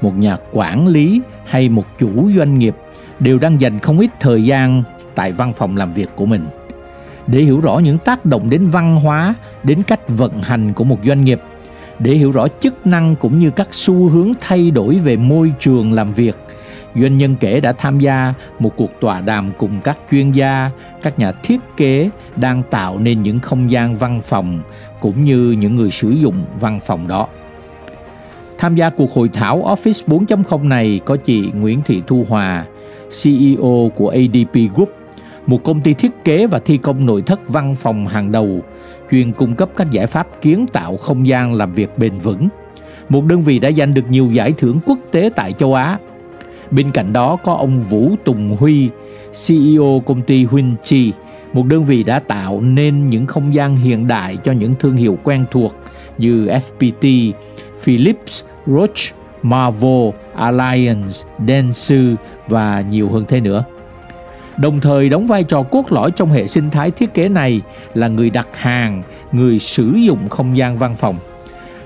một nhà quản lý hay một chủ doanh nghiệp đều đang dành không ít thời gian tại văn phòng làm việc của mình. Để hiểu rõ những tác động đến văn hóa, đến cách vận hành của một doanh nghiệp để hiểu rõ chức năng cũng như các xu hướng thay đổi về môi trường làm việc doanh nhân kể đã tham gia một cuộc tọa đàm cùng các chuyên gia các nhà thiết kế đang tạo nên những không gian văn phòng cũng như những người sử dụng văn phòng đó tham gia cuộc hội thảo Office 4.0 này có chị Nguyễn Thị Thu Hòa, CEO của ADP Group, một công ty thiết kế và thi công nội thất văn phòng hàng đầu chuyên cung cấp các giải pháp kiến tạo không gian làm việc bền vững. Một đơn vị đã giành được nhiều giải thưởng quốc tế tại châu Á. Bên cạnh đó có ông Vũ Tùng Huy, CEO công ty Huynh một đơn vị đã tạo nên những không gian hiện đại cho những thương hiệu quen thuộc như FPT, Philips, Roche, Marvel, Alliance, Dentsu và nhiều hơn thế nữa đồng thời đóng vai trò cốt lõi trong hệ sinh thái thiết kế này là người đặt hàng, người sử dụng không gian văn phòng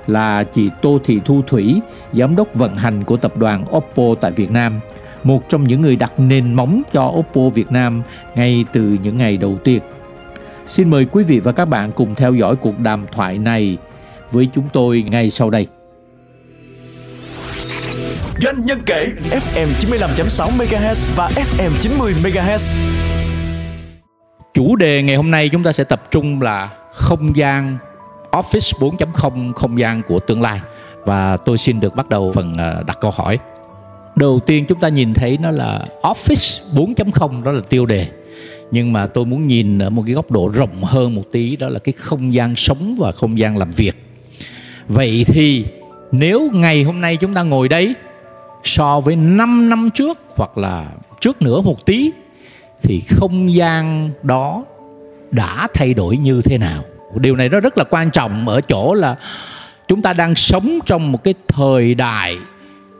là chị Tô Thị Thu Thủy, giám đốc vận hành của tập đoàn Oppo tại Việt Nam, một trong những người đặt nền móng cho Oppo Việt Nam ngay từ những ngày đầu tiên. Xin mời quý vị và các bạn cùng theo dõi cuộc đàm thoại này với chúng tôi ngay sau đây. Doanh nhân kể FM 95.6 MHz và FM 90 MHz. Chủ đề ngày hôm nay chúng ta sẽ tập trung là không gian, Office 4.0 không gian của tương lai và tôi xin được bắt đầu phần ờ, đặt câu hỏi. Đầu tiên chúng ta nhìn thấy nó là Office 4.0 đó là tiêu đề. Nhưng mà tôi muốn nhìn ở một cái góc độ rộng hơn một tí, đó là cái không gian sống và không gian làm việc. Vậy thì nếu ngày hôm nay chúng ta ngồi đây so với 5 năm trước hoặc là trước nữa một tí, thì không gian đó đã thay đổi như thế nào. Điều này nó rất là quan trọng ở chỗ là chúng ta đang sống trong một cái thời đại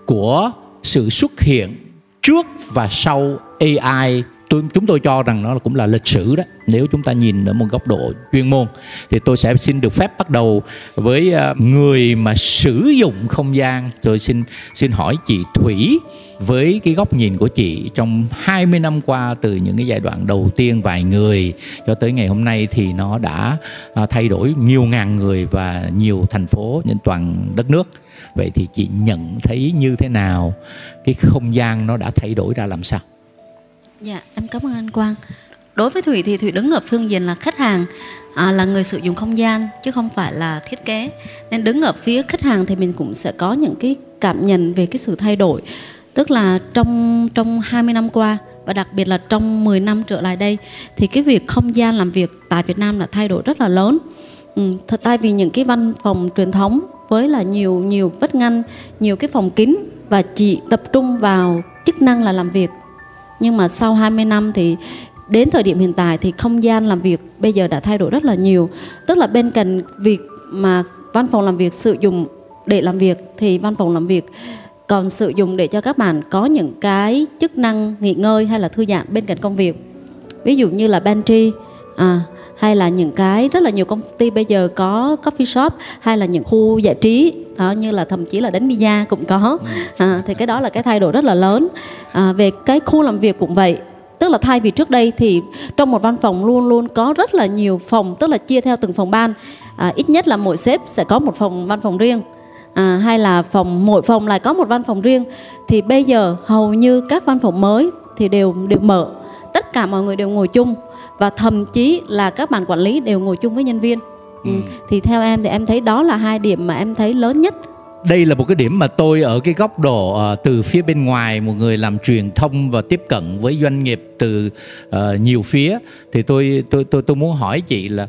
của sự xuất hiện trước và sau AI tôi, chúng tôi cho rằng nó cũng là lịch sử đó. Nếu chúng ta nhìn ở một góc độ chuyên môn, thì tôi sẽ xin được phép bắt đầu với à, người mà sử dụng không gian. Tôi xin xin hỏi chị Thủy với cái góc nhìn của chị trong 20 năm qua, từ những cái giai đoạn đầu tiên vài người cho tới ngày hôm nay thì nó đã à, thay đổi nhiều ngàn người và nhiều thành phố, trên toàn đất nước. Vậy thì chị nhận thấy như thế nào? Cái không gian nó đã thay đổi ra làm sao? Dạ, em cảm ơn anh Quang. Đối với Thủy thì Thủy đứng ở phương diện là khách hàng, à, là người sử dụng không gian chứ không phải là thiết kế. Nên đứng ở phía khách hàng thì mình cũng sẽ có những cái cảm nhận về cái sự thay đổi. Tức là trong trong 20 năm qua và đặc biệt là trong 10 năm trở lại đây thì cái việc không gian làm việc tại Việt Nam là thay đổi rất là lớn. Ừ, thật tại vì những cái văn phòng truyền thống với là nhiều nhiều vách ngăn, nhiều cái phòng kín và chỉ tập trung vào chức năng là làm việc nhưng mà sau 20 năm thì đến thời điểm hiện tại thì không gian làm việc bây giờ đã thay đổi rất là nhiều. Tức là bên cạnh việc mà văn phòng làm việc sử dụng để làm việc thì văn phòng làm việc còn sử dụng để cho các bạn có những cái chức năng nghỉ ngơi hay là thư giãn bên cạnh công việc. Ví dụ như là pantry à, hay là những cái rất là nhiều công ty bây giờ có coffee shop hay là những khu giải trí đó như là thậm chí là đánh pizza cũng có. Ừ. à, thì cái đó là cái thay đổi rất là lớn. À, về cái khu làm việc cũng vậy. Tức là thay vì trước đây thì trong một văn phòng luôn luôn có rất là nhiều phòng tức là chia theo từng phòng ban. À, ít nhất là mỗi sếp sẽ có một phòng văn phòng riêng. À, hay là phòng mỗi phòng lại có một văn phòng riêng. Thì bây giờ hầu như các văn phòng mới thì đều đều mở. Tất cả mọi người đều ngồi chung và thậm chí là các bạn quản lý đều ngồi chung với nhân viên ừ. Ừ. thì theo em thì em thấy đó là hai điểm mà em thấy lớn nhất đây là một cái điểm mà tôi ở cái góc độ uh, từ phía bên ngoài một người làm truyền thông và tiếp cận với doanh nghiệp từ uh, nhiều phía thì tôi tôi tôi tôi muốn hỏi chị là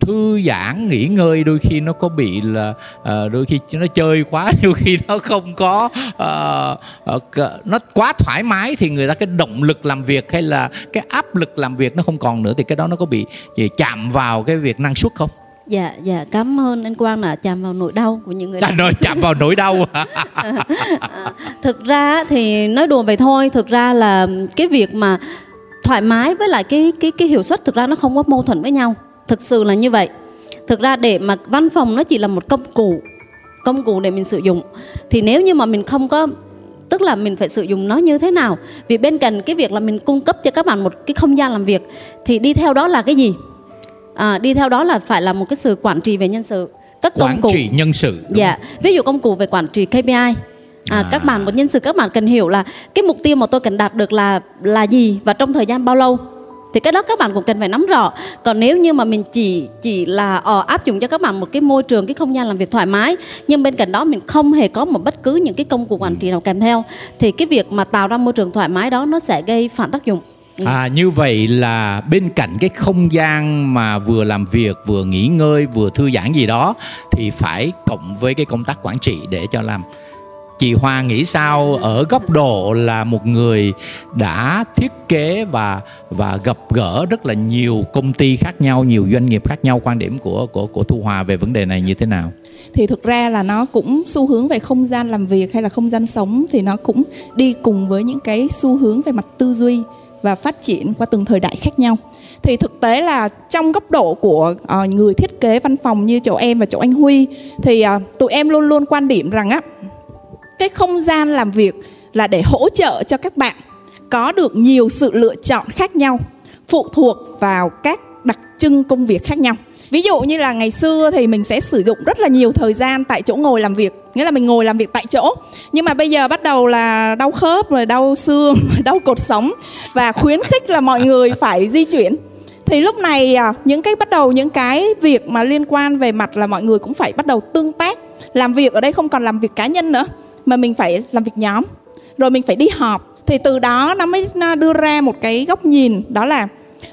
thư giãn nghỉ ngơi đôi khi nó có bị là uh, đôi khi nó chơi quá đôi khi nó không có uh, uh, nó quá thoải mái thì người ta cái động lực làm việc hay là cái áp lực làm việc nó không còn nữa thì cái đó nó có bị gì, chạm vào cái việc năng suất không? Dạ dạ cảm ơn anh quang là chạm vào nỗi đau của những người chạm, nỗi, chạm vào nỗi đau thực ra thì nói đùa vậy thôi thực ra là cái việc mà thoải mái với lại cái cái cái hiệu suất thực ra nó không có mâu thuẫn với nhau thực sự là như vậy. Thực ra để mà văn phòng nó chỉ là một công cụ công cụ để mình sử dụng thì nếu như mà mình không có tức là mình phải sử dụng nó như thế nào? Vì bên cạnh cái việc là mình cung cấp cho các bạn một cái không gian làm việc thì đi theo đó là cái gì? À, đi theo đó là phải là một cái sự quản trị về nhân sự các công quản cụ. trị nhân sự dạ ví dụ công cụ về quản trị KPI à, à. các bạn một nhân sự các bạn cần hiểu là cái mục tiêu mà tôi cần đạt được là là gì và trong thời gian bao lâu thì cái đó các bạn cũng cần phải nắm rõ. Còn nếu như mà mình chỉ chỉ là ờ, áp dụng cho các bạn một cái môi trường cái không gian làm việc thoải mái nhưng bên cạnh đó mình không hề có một bất cứ những cái công cụ quản trị nào kèm theo thì cái việc mà tạo ra môi trường thoải mái đó nó sẽ gây phản tác dụng. Ừ. À như vậy là bên cạnh cái không gian mà vừa làm việc vừa nghỉ ngơi vừa thư giãn gì đó thì phải cộng với cái công tác quản trị để cho làm chị Hoa nghĩ sao? Ở góc độ là một người đã thiết kế và và gặp gỡ rất là nhiều công ty khác nhau, nhiều doanh nghiệp khác nhau. Quan điểm của của của Thu Hòa về vấn đề này như thế nào? thì thực ra là nó cũng xu hướng về không gian làm việc hay là không gian sống thì nó cũng đi cùng với những cái xu hướng về mặt tư duy và phát triển qua từng thời đại khác nhau. Thì thực tế là trong góc độ của uh, người thiết kế văn phòng như chỗ em và chỗ anh Huy thì uh, tụi em luôn luôn quan điểm rằng á cái không gian làm việc là để hỗ trợ cho các bạn có được nhiều sự lựa chọn khác nhau, phụ thuộc vào các đặc trưng công việc khác nhau. Ví dụ như là ngày xưa thì mình sẽ sử dụng rất là nhiều thời gian tại chỗ ngồi làm việc, nghĩa là mình ngồi làm việc tại chỗ. Nhưng mà bây giờ bắt đầu là đau khớp rồi đau xương, đau cột sống và khuyến khích là mọi người phải di chuyển. Thì lúc này à, những cái bắt đầu, những cái việc mà liên quan về mặt là mọi người cũng phải bắt đầu tương tác. Làm việc ở đây không còn làm việc cá nhân nữa mà mình phải làm việc nhóm. Rồi mình phải đi họp. Thì từ đó nó mới đưa ra một cái góc nhìn, đó là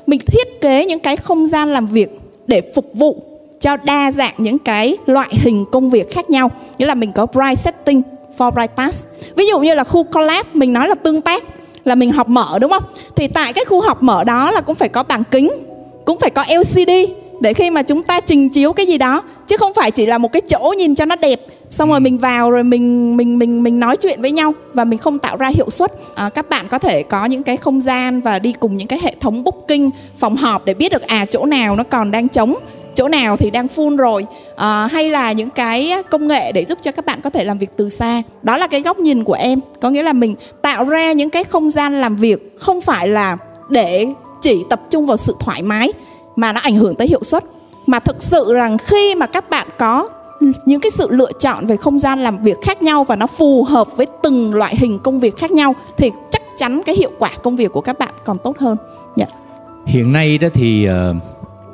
mình thiết kế những cái không gian làm việc để phục vụ cho đa dạng những cái loại hình công việc khác nhau. Nghĩa là mình có bright setting for bright task ví dụ như là khu collab, mình nói là tương tác, là mình học mở, đúng không? Thì tại cái khu học mở đó là cũng phải có bàn kính, cũng phải có LCD để khi mà chúng ta trình chiếu cái gì đó, chứ không phải chỉ là một cái chỗ nhìn cho nó đẹp xong rồi mình vào rồi mình mình mình mình nói chuyện với nhau và mình không tạo ra hiệu suất. À, các bạn có thể có những cái không gian và đi cùng những cái hệ thống booking phòng họp để biết được à chỗ nào nó còn đang trống chỗ nào thì đang full rồi. À, hay là những cái công nghệ để giúp cho các bạn có thể làm việc từ xa. Đó là cái góc nhìn của em. Có nghĩa là mình tạo ra những cái không gian làm việc không phải là để chỉ tập trung vào sự thoải mái mà nó ảnh hưởng tới hiệu suất. Mà thực sự rằng khi mà các bạn có những cái sự lựa chọn về không gian làm việc khác nhau và nó phù hợp với từng loại hình công việc khác nhau thì chắc chắn cái hiệu quả công việc của các bạn còn tốt hơn. Yeah. Hiện nay đó thì uh,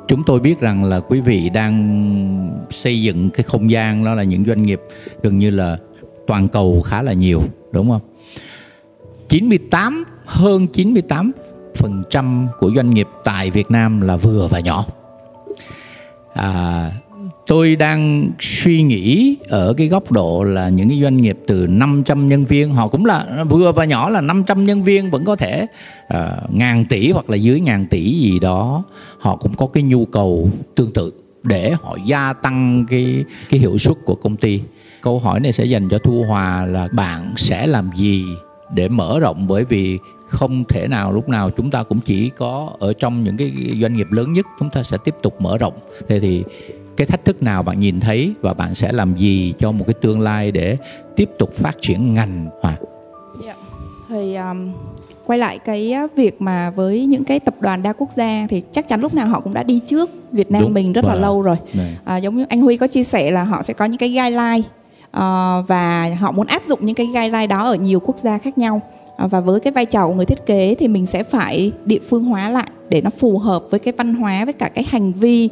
chúng tôi biết rằng là quý vị đang xây dựng cái không gian đó là những doanh nghiệp gần như là toàn cầu khá là nhiều đúng không? 98 hơn 98 phần trăm của doanh nghiệp tại Việt Nam là vừa và nhỏ. À, tôi đang suy nghĩ ở cái góc độ là những cái doanh nghiệp từ 500 nhân viên họ cũng là vừa và nhỏ là 500 nhân viên vẫn có thể uh, ngàn tỷ hoặc là dưới ngàn tỷ gì đó họ cũng có cái nhu cầu tương tự để họ gia tăng cái cái hiệu suất của công ty. Câu hỏi này sẽ dành cho thu hòa là bạn sẽ làm gì để mở rộng? Bởi vì không thể nào lúc nào chúng ta cũng chỉ có ở trong những cái doanh nghiệp lớn nhất chúng ta sẽ tiếp tục mở rộng. Thế thì cái thách thức nào bạn nhìn thấy và bạn sẽ làm gì cho một cái tương lai để tiếp tục phát triển ngành hòa yeah. Dạ. thì um, quay lại cái việc mà với những cái tập đoàn đa quốc gia thì chắc chắn lúc nào họ cũng đã đi trước Việt Nam Đúng. mình rất và... là lâu rồi à, giống như anh Huy có chia sẻ là họ sẽ có những cái guideline uh, và họ muốn áp dụng những cái guideline đó ở nhiều quốc gia khác nhau À, và với cái vai trò của người thiết kế thì mình sẽ phải địa phương hóa lại để nó phù hợp với cái văn hóa với cả cái hành vi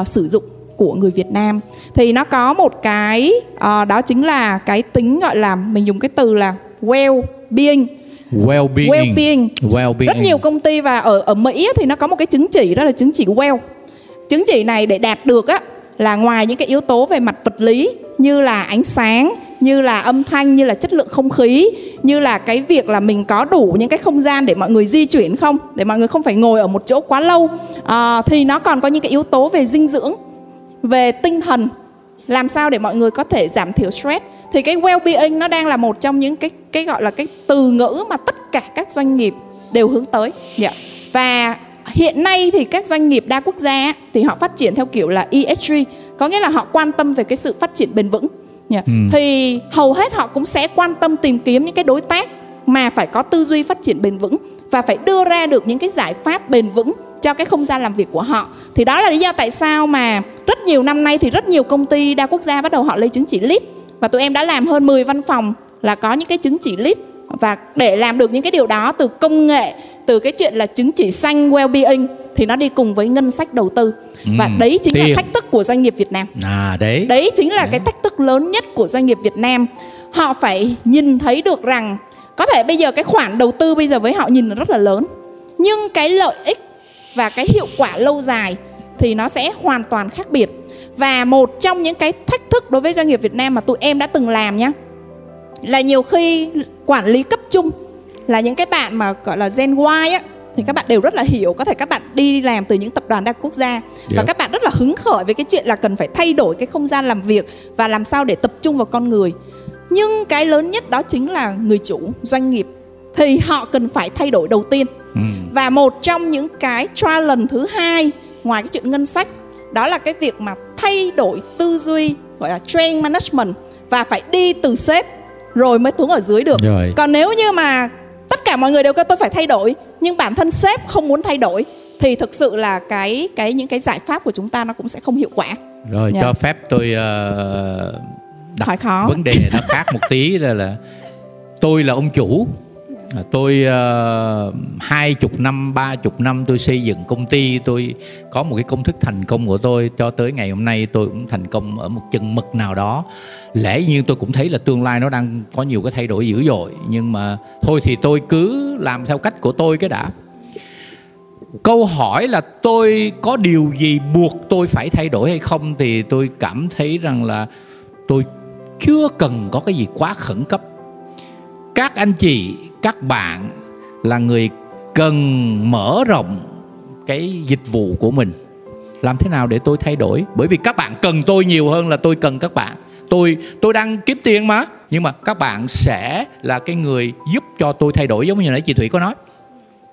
uh, sử dụng của người Việt Nam thì nó có một cái uh, đó chính là cái tính gọi là mình dùng cái từ là well being well-being. well-being. well-being. Rất nhiều công ty và ở ở Mỹ thì nó có một cái chứng chỉ đó là chứng chỉ well chứng chỉ này để đạt được á là ngoài những cái yếu tố về mặt vật lý như là ánh sáng như là âm thanh như là chất lượng không khí như là cái việc là mình có đủ những cái không gian để mọi người di chuyển không để mọi người không phải ngồi ở một chỗ quá lâu à, thì nó còn có những cái yếu tố về dinh dưỡng về tinh thần làm sao để mọi người có thể giảm thiểu stress thì cái well-being nó đang là một trong những cái cái gọi là cái từ ngữ mà tất cả các doanh nghiệp đều hướng tới. Yeah. Và hiện nay thì các doanh nghiệp đa quốc gia thì họ phát triển theo kiểu là ESG, có nghĩa là họ quan tâm về cái sự phát triển bền vững. Yeah. Ừ. Thì hầu hết họ cũng sẽ quan tâm tìm kiếm những cái đối tác mà phải có tư duy phát triển bền vững và phải đưa ra được những cái giải pháp bền vững cho cái không gian làm việc của họ. Thì đó là lý do tại sao mà rất nhiều năm nay thì rất nhiều công ty đa quốc gia bắt đầu họ lấy chứng chỉ LEED và tụi em đã làm hơn 10 văn phòng là có những cái chứng chỉ LEED và để làm được những cái điều đó từ công nghệ từ cái chuyện là chứng chỉ xanh well-being thì nó đi cùng với ngân sách đầu tư. Ừ, và đấy chính tiền. là thách thức của doanh nghiệp Việt Nam. À đấy. Đấy chính là đấy. cái thách thức lớn nhất của doanh nghiệp Việt Nam. Họ phải nhìn thấy được rằng có thể bây giờ cái khoản đầu tư bây giờ với họ nhìn là rất là lớn nhưng cái lợi ích và cái hiệu quả lâu dài thì nó sẽ hoàn toàn khác biệt. Và một trong những cái thách thức đối với doanh nghiệp Việt Nam mà tụi em đã từng làm nhá là nhiều khi quản lý cấp trung là những cái bạn mà gọi là Gen Y á thì các bạn đều rất là hiểu có thể các bạn đi làm từ những tập đoàn đa quốc gia yeah. và các bạn rất là hứng khởi với cái chuyện là cần phải thay đổi cái không gian làm việc và làm sao để tập trung vào con người. Nhưng cái lớn nhất đó chính là người chủ doanh nghiệp thì họ cần phải thay đổi đầu tiên ừ. và một trong những cái challenge thứ hai ngoài cái chuyện ngân sách đó là cái việc mà thay đổi tư duy gọi là train management và phải đi từ sếp rồi mới xuống ở dưới được rồi. còn nếu như mà tất cả mọi người đều kêu tôi phải thay đổi nhưng bản thân sếp không muốn thay đổi thì thực sự là cái cái những cái giải pháp của chúng ta nó cũng sẽ không hiệu quả rồi yeah. cho phép tôi uh, đặt Hỏi khó. vấn đề nó khác một tí là là tôi là ông chủ À, tôi uh, hai chục năm ba chục năm tôi xây dựng công ty tôi có một cái công thức thành công của tôi cho tới ngày hôm nay tôi cũng thành công ở một chừng mực nào đó. Lẽ nhiên tôi cũng thấy là tương lai nó đang có nhiều cái thay đổi dữ dội nhưng mà thôi thì tôi cứ làm theo cách của tôi cái đã. Câu hỏi là tôi có điều gì buộc tôi phải thay đổi hay không thì tôi cảm thấy rằng là tôi chưa cần có cái gì quá khẩn cấp các anh chị, các bạn là người cần mở rộng cái dịch vụ của mình. Làm thế nào để tôi thay đổi? Bởi vì các bạn cần tôi nhiều hơn là tôi cần các bạn. Tôi tôi đang kiếm tiền mà. Nhưng mà các bạn sẽ là cái người giúp cho tôi thay đổi, giống như nãy chị thủy có nói.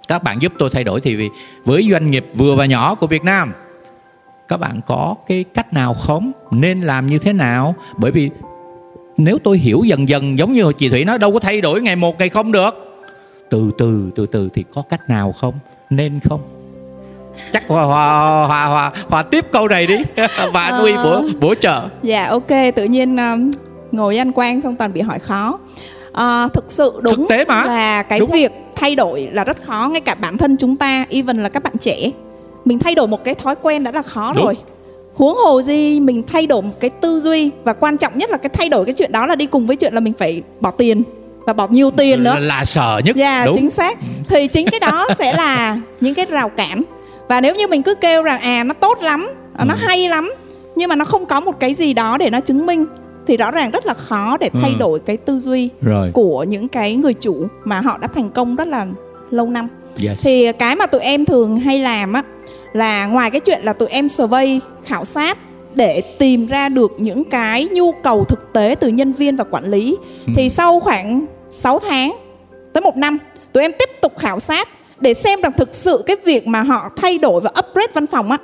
Các bạn giúp tôi thay đổi thì vì, với doanh nghiệp vừa và nhỏ của việt nam, các bạn có cái cách nào không? Nên làm như thế nào? Bởi vì nếu tôi hiểu dần dần giống như chị thủy nói đâu có thay đổi ngày một ngày không được. Từ từ từ từ thì có cách nào không? Nên không? Chắc hòa hòa hòa hòa, hòa tiếp câu này đi. Và anh huy bổ bổ trợ. Dạ ok tự nhiên um, ngồi với anh quang xong toàn bị hỏi khó. À, thực sự đúng thực tế mà. là cái đúng việc không? thay đổi là rất khó ngay cả bản thân chúng ta even là các bạn trẻ. Mình thay đổi một cái thói quen đã là khó đúng. rồi huống hồ gì mình thay đổi một cái tư duy và quan trọng nhất là cái thay đổi cái chuyện đó là đi cùng với chuyện là mình phải bỏ tiền và bỏ nhiều tiền nữa là sợ nhất dạ yeah, chính xác thì chính cái đó sẽ là những cái rào cản và nếu như mình cứ kêu rằng à nó tốt lắm nó ừ. hay lắm nhưng mà nó không có một cái gì đó để nó chứng minh thì rõ ràng rất là khó để thay ừ. đổi cái tư duy Rồi. của những cái người chủ mà họ đã thành công rất là lâu năm yes. thì cái mà tụi em thường hay làm á là ngoài cái chuyện là tụi em survey khảo sát để tìm ra được những cái nhu cầu thực tế từ nhân viên và quản lý ừ. thì sau khoảng 6 tháng tới một năm tụi em tiếp tục khảo sát để xem rằng thực sự cái việc mà họ thay đổi và upgrade văn phòng á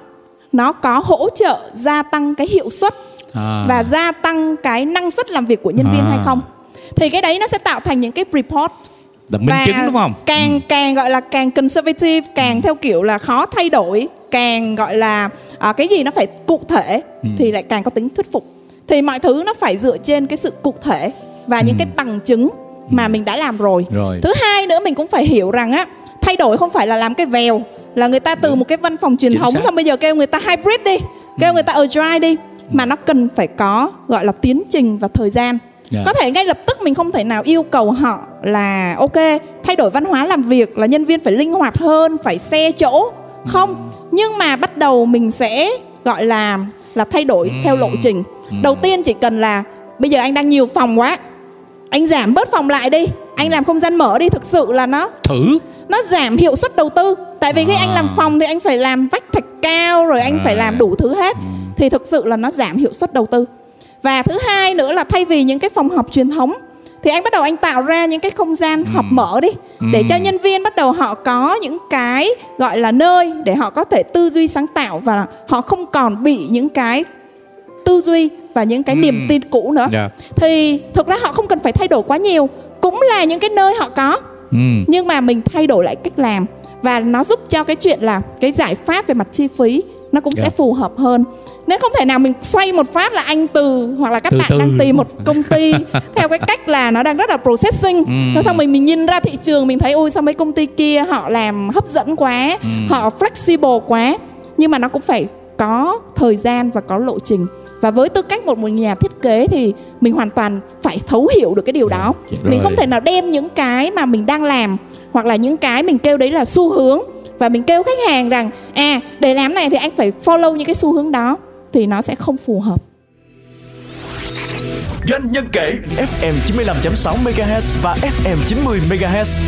nó có hỗ trợ gia tăng cái hiệu suất à. và gia tăng cái năng suất làm việc của nhân viên à. hay không thì cái đấy nó sẽ tạo thành những cái report là minh và chứng đúng không càng ừ. càng gọi là càng conservative càng ừ. theo kiểu là khó thay đổi càng gọi là à, cái gì nó phải cụ thể ừ. thì lại càng có tính thuyết phục thì mọi thứ nó phải dựa trên cái sự cụ thể và ừ. những cái bằng chứng mà ừ. mình đã làm rồi. rồi thứ hai nữa mình cũng phải hiểu rằng á thay đổi không phải là làm cái vèo là người ta từ Đúng. một cái văn phòng truyền Chính thống xác. xong bây giờ kêu người ta hybrid đi kêu ừ. người ta agile đi mà nó cần phải có gọi là tiến trình và thời gian yeah. Dạ. có thể ngay lập tức mình không thể nào yêu cầu họ là ok thay đổi văn hóa làm việc là nhân viên phải linh hoạt hơn phải xe chỗ. Không. Nhưng mà bắt đầu mình sẽ gọi là là thay đổi Ừ. theo lộ trình. Đầu tiên chỉ cần là bây giờ anh đang nhiều phòng quá anh giảm bớt phòng lại đi anh làm không gian mở đi. Thực sự là nó thử. nó giảm hiệu suất đầu tư. Tại vì khi anh làm phòng thì anh phải làm vách thạch cao rồi anh phải làm đủ thứ hết. Thì thực sự là nó giảm hiệu suất đầu tư và thứ hai nữa là thay vì những cái phòng họp truyền thống thì anh bắt đầu anh tạo ra những cái không gian họp mở đi để cho nhân viên bắt đầu họ có những cái gọi là nơi để họ có thể tư duy sáng tạo và họ không còn bị những cái tư duy và những cái niềm tin cũ nữa. Dạ. thì thực ra họ không cần phải thay đổi quá nhiều cũng là những cái nơi họ có. Ừ. nhưng mà mình thay đổi lại cách làm và nó giúp cho cái chuyện là cái giải pháp về mặt chi phí nó cũng Dạ. sẽ phù hợp hơn nên không thể nào mình xoay một phát là anh từ hoặc là các Từ bạn từ. đang tìm một công ty theo cái cách là nó đang rất là processing Ừ. nó xong mình mình nhìn ra thị trường mình thấy ôi sao mấy công ty kia họ làm hấp dẫn quá Ừ. họ flexible quá nhưng mà nó cũng phải có thời gian và có lộ trình và với tư cách một một nhà thiết kế thì mình hoàn toàn phải thấu hiểu được cái điều đó Dạ, mình không thể nào đem những cái mà mình đang làm hoặc là những cái mình kêu đấy là xu hướng và mình kêu khách hàng rằng à để làm này thì anh phải follow những cái xu hướng đó thì nó sẽ không phù hợp Doanh nhân kể FM 95.6 MHz và FM 90 MHz.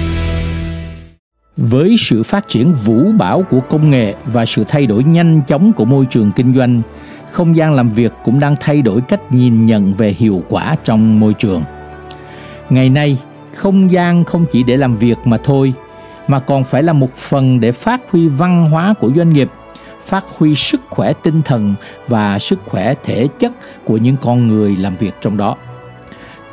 Với sự phát triển vũ bão của công nghệ và sự thay đổi nhanh chóng của môi trường kinh doanh, không gian làm việc cũng đang thay đổi cách nhìn nhận về hiệu quả trong môi trường. Ngày nay, không gian không chỉ để làm việc mà thôi, mà còn phải là một phần để phát huy văn hóa của doanh nghiệp, phát huy sức khỏe tinh thần và sức khỏe thể chất của những con người làm việc trong đó.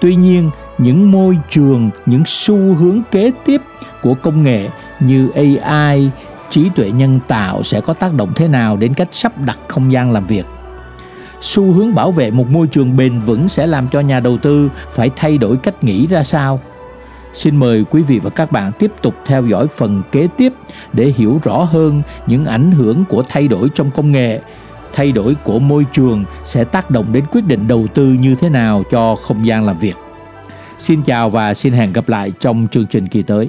Tuy nhiên, những môi trường, những xu hướng kế tiếp của công nghệ như AI, trí tuệ nhân tạo sẽ có tác động thế nào đến cách sắp đặt không gian làm việc? Xu hướng bảo vệ một môi trường bền vững sẽ làm cho nhà đầu tư phải thay đổi cách nghĩ ra sao? Xin mời quý vị và các bạn tiếp tục theo dõi phần kế tiếp để hiểu rõ hơn những ảnh hưởng của thay đổi trong công nghệ, thay đổi của môi trường sẽ tác động đến quyết định đầu tư như thế nào cho không gian làm việc. Xin chào và xin hẹn gặp lại trong chương trình kỳ tới.